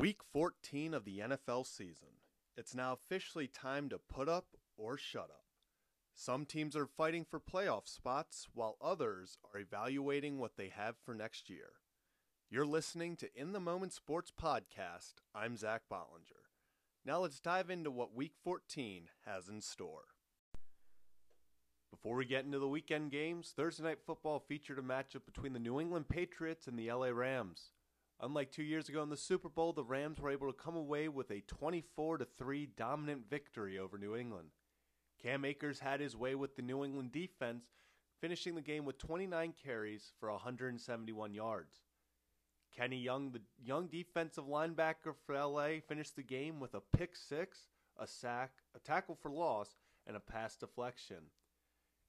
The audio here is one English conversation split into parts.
Week 14 of the NFL season. It's now officially time to put up or shut up. Some teams are fighting for playoff spots, while others are evaluating what they have for next year. You're listening to In the Moment Sports Podcast. I'm Zach Bollinger. Now let's dive into what Week 14 has in store. Before we get into the weekend games, Thursday Night Football featured a matchup between the New England Patriots and the LA Rams. Unlike two years ago in the Super Bowl, the Rams were able to come away with a 24 3 dominant victory over New England. Cam Akers had his way with the New England defense, finishing the game with 29 carries for 171 yards. Kenny Young, the young defensive linebacker for LA, finished the game with a pick six, a sack, a tackle for loss, and a pass deflection.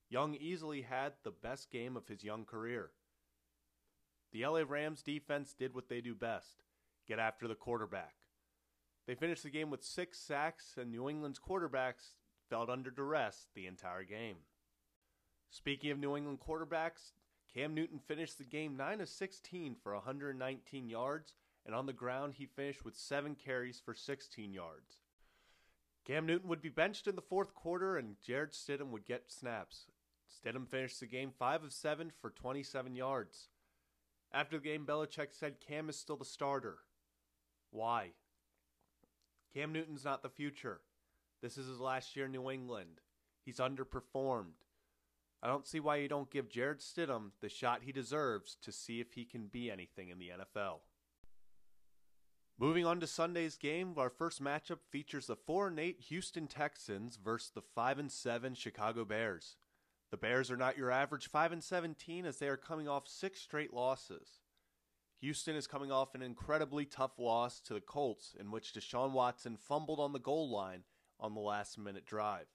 Young easily had the best game of his young career. The LA Rams defense did what they do best get after the quarterback. They finished the game with six sacks, and New England's quarterbacks felt under duress the entire game. Speaking of New England quarterbacks, Cam Newton finished the game 9 of 16 for 119 yards, and on the ground he finished with 7 carries for 16 yards. Cam Newton would be benched in the fourth quarter, and Jarrett Stidham would get snaps. Stidham finished the game 5 of 7 for 27 yards. After the game, Belichick said Cam is still the starter. Why? Cam Newton's not the future. This is his last year in New England. He's underperformed. I don't see why you don't give Jarrett Stidham the shot he deserves to see if he can be anything in the NFL. Moving on to Sunday's game, our first matchup features the 4 and 8 Houston Texans versus the 5 and 7 Chicago Bears. The Bears are not your average 5 and 17 as they are coming off 6 straight losses. Houston is coming off an incredibly tough loss to the Colts in which Deshaun Watson fumbled on the goal line on the last minute drive.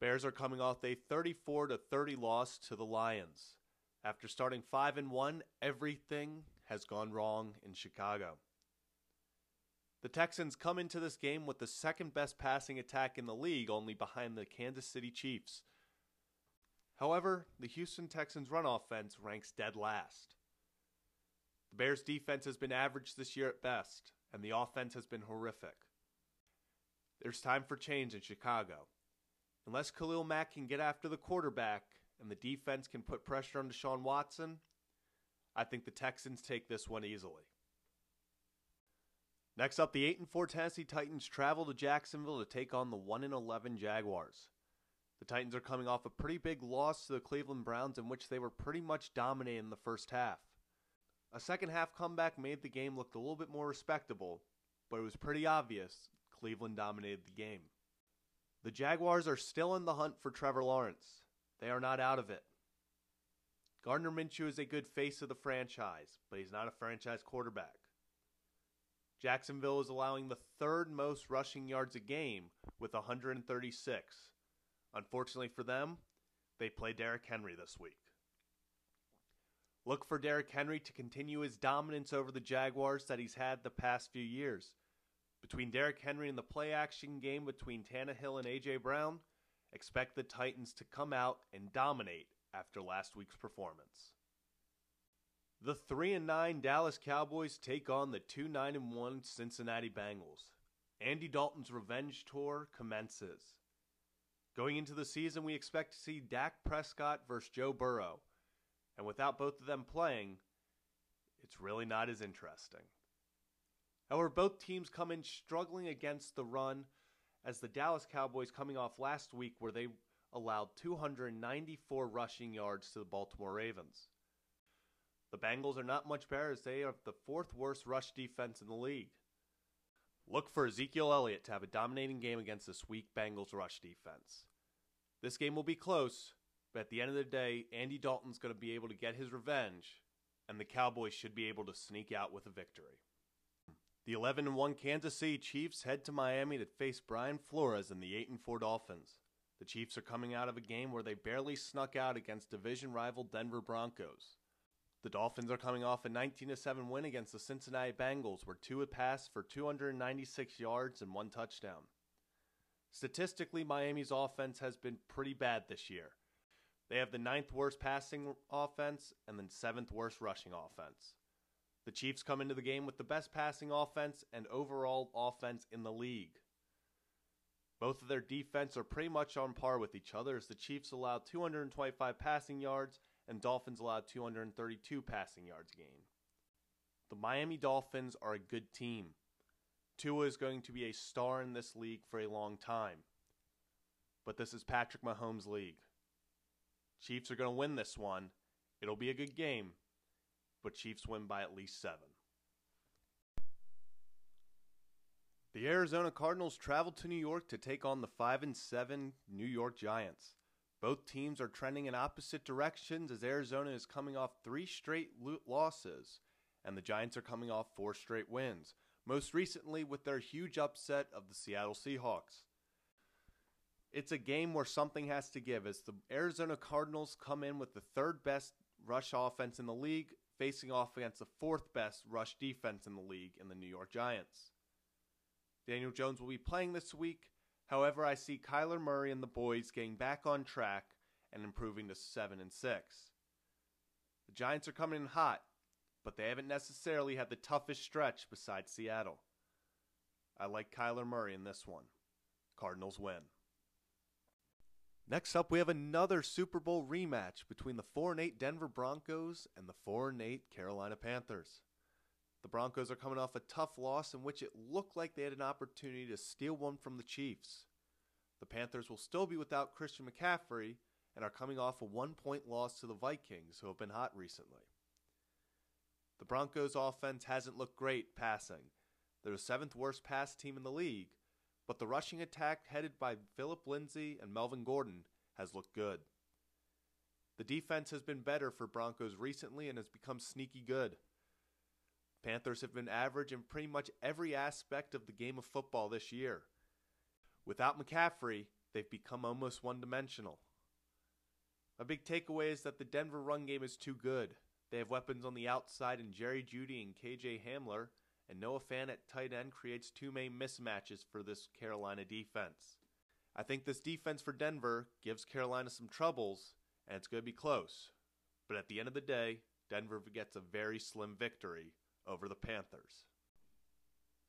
Bears are coming off a 34 to 30 loss to the Lions. After starting 5 and 1, everything has gone wrong in Chicago. The Texans come into this game with the second best passing attack in the league, only behind the Kansas City Chiefs. However, the Houston Texans' run offense ranks dead last. The Bears' defense has been average this year at best, and the offense has been horrific. There's time for change in Chicago. Unless Khalil Mack can get after the quarterback and the defense can put pressure on Deshaun Watson, I think the Texans take this one easily. Next up, the 8 and 4 Tennessee Titans travel to Jacksonville to take on the 1 and 11 Jaguars. The Titans are coming off a pretty big loss to the Cleveland Browns, in which they were pretty much dominating the first half. A second half comeback made the game look a little bit more respectable, but it was pretty obvious Cleveland dominated the game. The Jaguars are still in the hunt for Trevor Lawrence. They are not out of it. Gardner Minshew is a good face of the franchise, but he's not a franchise quarterback. Jacksonville is allowing the third most rushing yards a game with 136 Unfortunately for them, they play Derrick Henry this week. Look for Derrick Henry to continue his dominance over the Jaguars that he's had the past few years. Between Derrick Henry and the play action game between Tannehill and A.J. Brown, expect the Titans to come out and dominate after last week's performance. The 3 and 9 Dallas Cowboys take on the 2 9 and 1 Cincinnati Bengals. Andy Dalton's revenge tour commences. Going into the season, we expect to see Dak Prescott versus Joe Burrow. And without both of them playing, it's really not as interesting. However, both teams come in struggling against the run, as the Dallas Cowboys coming off last week where they allowed 294 rushing yards to the Baltimore Ravens. The Bengals are not much better as they are the fourth worst rush defense in the league. Look for Ezekiel Elliott to have a dominating game against this weak Bengals rush defense. This game will be close, but at the end of the day, Andy Dalton's going to be able to get his revenge, and the Cowboys should be able to sneak out with a victory. The 11 1 Kansas City Chiefs head to Miami to face Brian Flores and the 8 4 Dolphins. The Chiefs are coming out of a game where they barely snuck out against division rival Denver Broncos. The Dolphins are coming off a 19 7 win against the Cincinnati Bengals, where Tua passed for 296 yards and one touchdown. Statistically, Miami's offense has been pretty bad this year. They have the ninth worst passing offense and the seventh worst rushing offense. The Chiefs come into the game with the best passing offense and overall offense in the league. Both of their defense are pretty much on par with each other as the Chiefs allow 225 passing yards and Dolphins allow 232 passing yards gained. The Miami Dolphins are a good team. Tua is going to be a star in this league for a long time. But this is Patrick Mahomes' league. Chiefs are going to win this one. It'll be a good game, but Chiefs win by at least seven. The Arizona Cardinals traveled to New York to take on the 5 and 7 New York Giants. Both teams are trending in opposite directions as Arizona is coming off 3 straight losses and the Giants are coming off 4 straight wins, most recently with their huge upset of the Seattle Seahawks. It's a game where something has to give as the Arizona Cardinals come in with the third best rush offense in the league, facing off against the fourth best rush defense in the league in the New York Giants. Daniel Jones will be playing this week. However, I see Kyler Murray and the boys getting back on track and improving to 7 and 6. The Giants are coming in hot, but they haven't necessarily had the toughest stretch besides Seattle. I like Kyler Murray in this one. Cardinals win. Next up, we have another Super Bowl rematch between the 4 and 8 Denver Broncos and the 4 and 8 Carolina Panthers. The Broncos are coming off a tough loss in which it looked like they had an opportunity to steal one from the Chiefs. The Panthers will still be without Christian McCaffrey and are coming off a one point loss to the Vikings, who have been hot recently. The Broncos' offense hasn't looked great passing. They're the seventh worst pass team in the league, but the rushing attack headed by Phillip Lindsay and Melvin Gordon has looked good. The defense has been better for Broncos recently and has become sneaky good. Panthers have been average in pretty much every aspect of the game of football this year. Without McCaffrey, they've become almost one dimensional. A big takeaway is that the Denver run game is too good. They have weapons on the outside in Jerry Jeudy and KJ Hamler, and Noah Fant at tight end creates two many mismatches for this Carolina defense. I think this defense for Denver gives Carolina some troubles, and it's going to be close. But at the end of the day, Denver gets a very slim victory over the Panthers.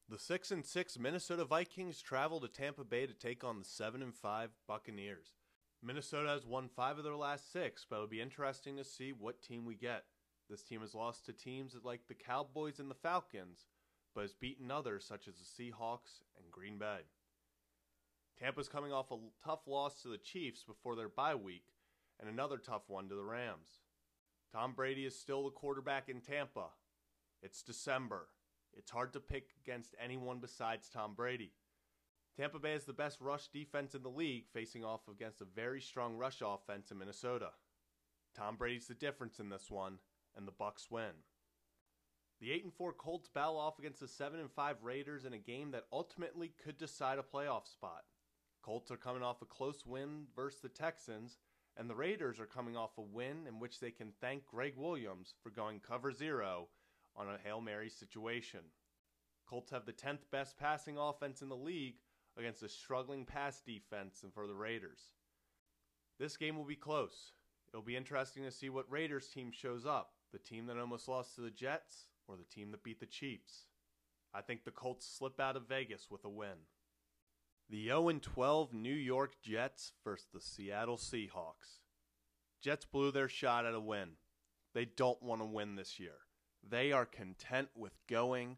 The 6 and 6 Minnesota Vikings travel to Tampa Bay to take on the 7 and 5 Buccaneers. Minnesota has won 5 of their last 6, but it'll be interesting to see what team we get. This team has lost to teams like the Cowboys and the Falcons, but has beaten others such as the Seahawks and Green Bay. Tampa's coming off a tough loss to the Chiefs before their bye week and another tough one to the Rams. Tom Brady is still the quarterback in Tampa, it's December. It's hard to pick against anyone besides Tom Brady. Tampa Bay is the best rush defense in the league, facing off against a very strong rush offense in Minnesota. Tom Brady's the difference in this one, and the Bucks win. The 8 and 4 Colts battle off against the 7 and 5 Raiders in a game that ultimately could decide a playoff spot. Colts are coming off a close win versus the Texans, and the Raiders are coming off a win in which they can thank Gregg Williams for going cover zero on a Hail Mary situation. Colts have the 10th best passing offense in the league against a struggling pass defense and for the Raiders. This game will be close. It'll be interesting to see what Raiders team shows up the team that almost lost to the Jets or the team that beat the Chiefs. I think the Colts slip out of Vegas with a win. The 0 12 New York Jets versus the Seattle Seahawks. Jets blew their shot at a win. They don't want to win this year. They are content with going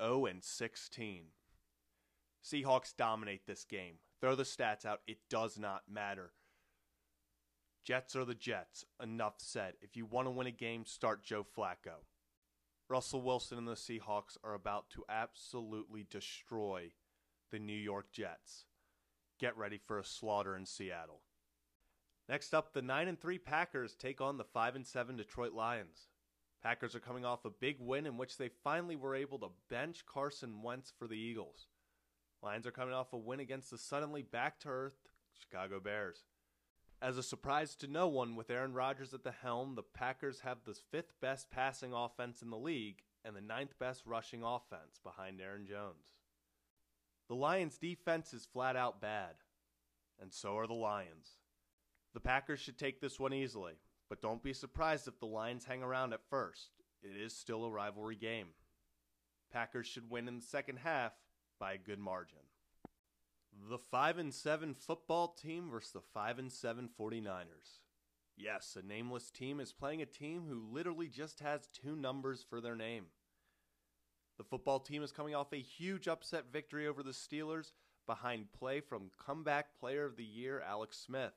0 16. Seahawks dominate this game. Throw the stats out, it does not matter. Jets are the Jets. Enough said. If you want to win a game, start Joe Flacco. Russell Wilson and the Seahawks are about to absolutely destroy the New York Jets. Get ready for a slaughter in Seattle. Next up, the 9 and 3 Packers take on the 5 and 7 Detroit Lions. Packers are coming off a big win in which they finally were able to bench Carson Wentz for the Eagles. Lions are coming off a win against the suddenly back to earth Chicago Bears. As a surprise to no one, with Aaron Rodgers at the helm, the Packers have the fifth best passing offense in the league and the ninth best rushing offense behind Aaron Jones. The Lions' defense is flat out bad, and so are the Lions. The Packers should take this one easily, but don't be surprised if the Lions hang around at first. it is still a rivalry game. Packers should win in the second half by a good margin. The 5 and 7 football team versus the 5 and 7 49ers. Yes, a nameless team is playing a team who literally just has two numbers for their name. The football team is coming off a huge upset victory over the Steelers behind play from comeback player of the year Alex Smith.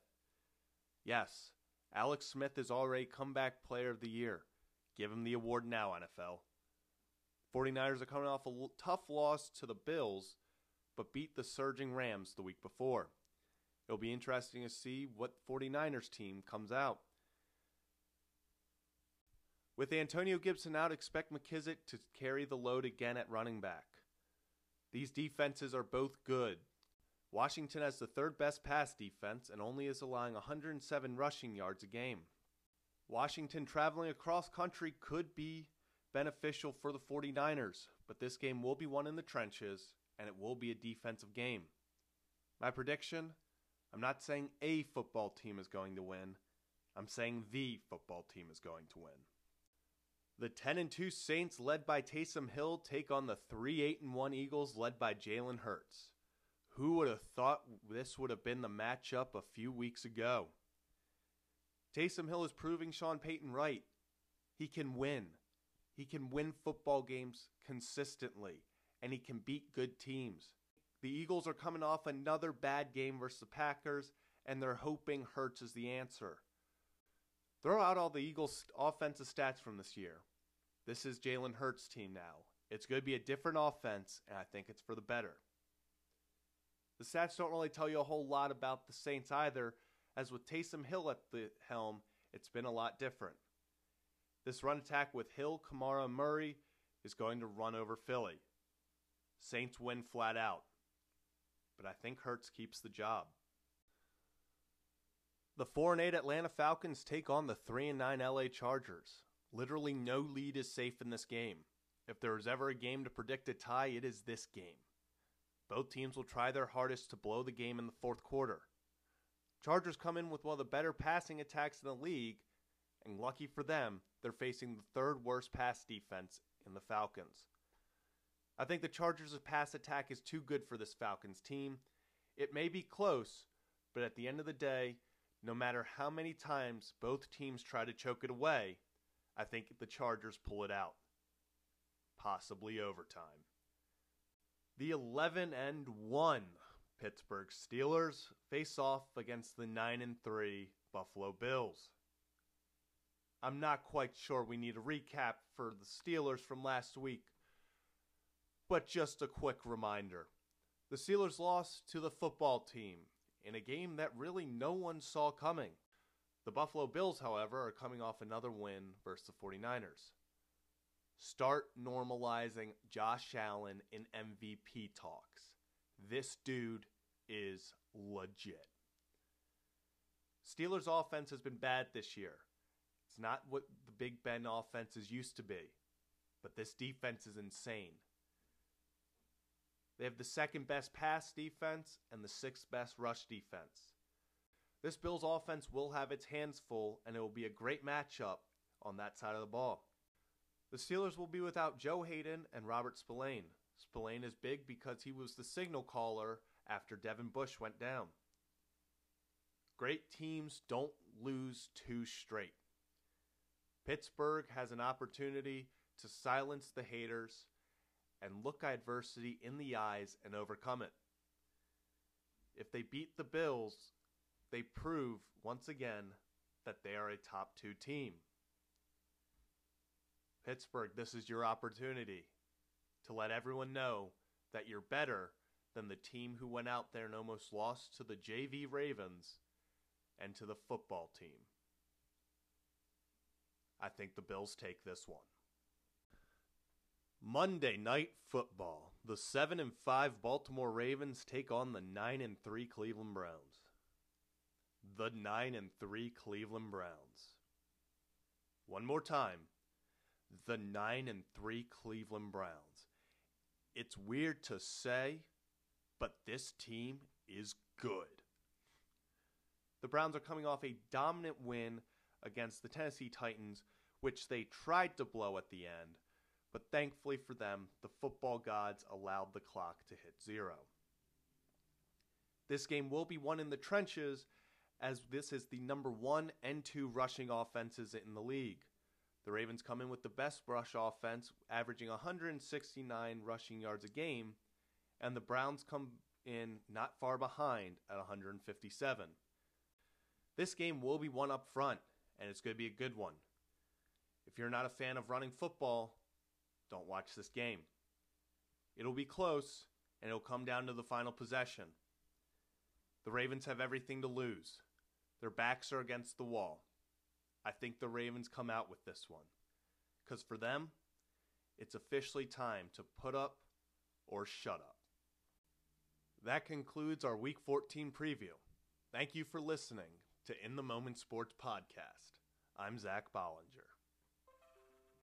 Yes, Alex Smith is already comeback player of the year. Give him the award now, NFL. 49ers are coming off a tough loss to the Bills, but beat the surging Rams the week before. It'll be interesting to see what 49ers team comes out. With Antonio Gibson out, expect McKissic to carry the load again at running back. These defenses are both good. Washington has the third best pass defense and only is allowing 107 rushing yards a game. Washington traveling across country could be beneficial for the 49ers, but this game will be won in the trenches and it will be a defensive game. My prediction I'm not saying a football team is going to win, I'm saying the football team is going to win. The 10 and 2 Saints, led by Taysom Hill, take on the 3 8 and 1 Eagles, led by Jalen Hurts. Who would have thought this would have been the matchup a few weeks ago? Taysom Hill is proving Sean Payton right. He can win. He can win football games consistently, and he can beat good teams. The Eagles are coming off another bad game versus the Packers, and they're hoping Hurts is the answer. Throw out all the Eagles' offensive stats from this year. This is Jalen Hurts' team now. It's going to be a different offense, and I think it's for the better. The stats don't really tell you a whole lot about the Saints either, as with Taysom Hill at the helm, it's been a lot different. This run attack with Hill, Kamara, Murray is going to run over Philly. Saints win flat out. But I think Hurts keeps the job. The 4 and 8 Atlanta Falcons take on the 3 and 9 LA Chargers. Literally no lead is safe in this game. If there is ever a game to predict a tie, it is this game. Both teams will try their hardest to blow the game in the fourth quarter. Chargers come in with one of the better passing attacks in the league, and lucky for them, they're facing the third worst pass defense in the Falcons. I think the Chargers' pass attack is too good for this Falcons team. It may be close, but at the end of the day, no matter how many times both teams try to choke it away, I think the Chargers pull it out. Possibly overtime. The 11 and 1 Pittsburgh Steelers face off against the 9 and 3 Buffalo Bills. I'm not quite sure we need a recap for the Steelers from last week, but just a quick reminder. The Steelers lost to the football team in a game that really no one saw coming. The Buffalo Bills, however, are coming off another win versus the 49ers. Start normalizing Josh Allen in MVP talks. This dude is legit. Steelers' offense has been bad this year. It's not what the Big Ben offenses used to be, but this defense is insane. They have the second best pass defense and the sixth best rush defense. This Bills offense will have its hands full, and it will be a great matchup on that side of the ball. The Steelers will be without Joe Haden and Robert Spillane. Spillane is big because he was the signal caller after Devin Bush went down. Great teams don't lose two straight. Pittsburgh has an opportunity to silence the haters and look adversity in the eyes and overcome it. If they beat the Bills, they prove once again that they are a top two team. Pittsburgh, this is your opportunity to let everyone know that you're better than the team who went out there and almost lost to the JV Ravens and to the football team. I think the Bills take this one. Monday night football. The 7 and 5 Baltimore Ravens take on the 9 and 3 Cleveland Browns. The 9 and 3 Cleveland Browns. One more time. The 9 and 3 Cleveland Browns. It's weird to say, but this team is good. The Browns are coming off a dominant win against the Tennessee Titans which they tried to blow at the end, but thankfully for them, the football gods allowed the clock to hit zero. This game will be won in the trenches, as this is the number one and two rushing offenses in the league. The Ravens come in with the best rush offense, averaging 169 rushing yards a game, and the Browns come in not far behind at 157. This game will be won up front, and it's going to be a good one. If you're not a fan of running football, don't watch this game. It'll be close, and it'll come down to the final possession. The Ravens have everything to lose. Their backs are against the wall. I think the Ravens come out with this one. Because for them, it's officially time to put up or shut up. That concludes our Week 14 preview. Thank you for listening to In the Moment Sports Podcast. I'm Zach Bollinger.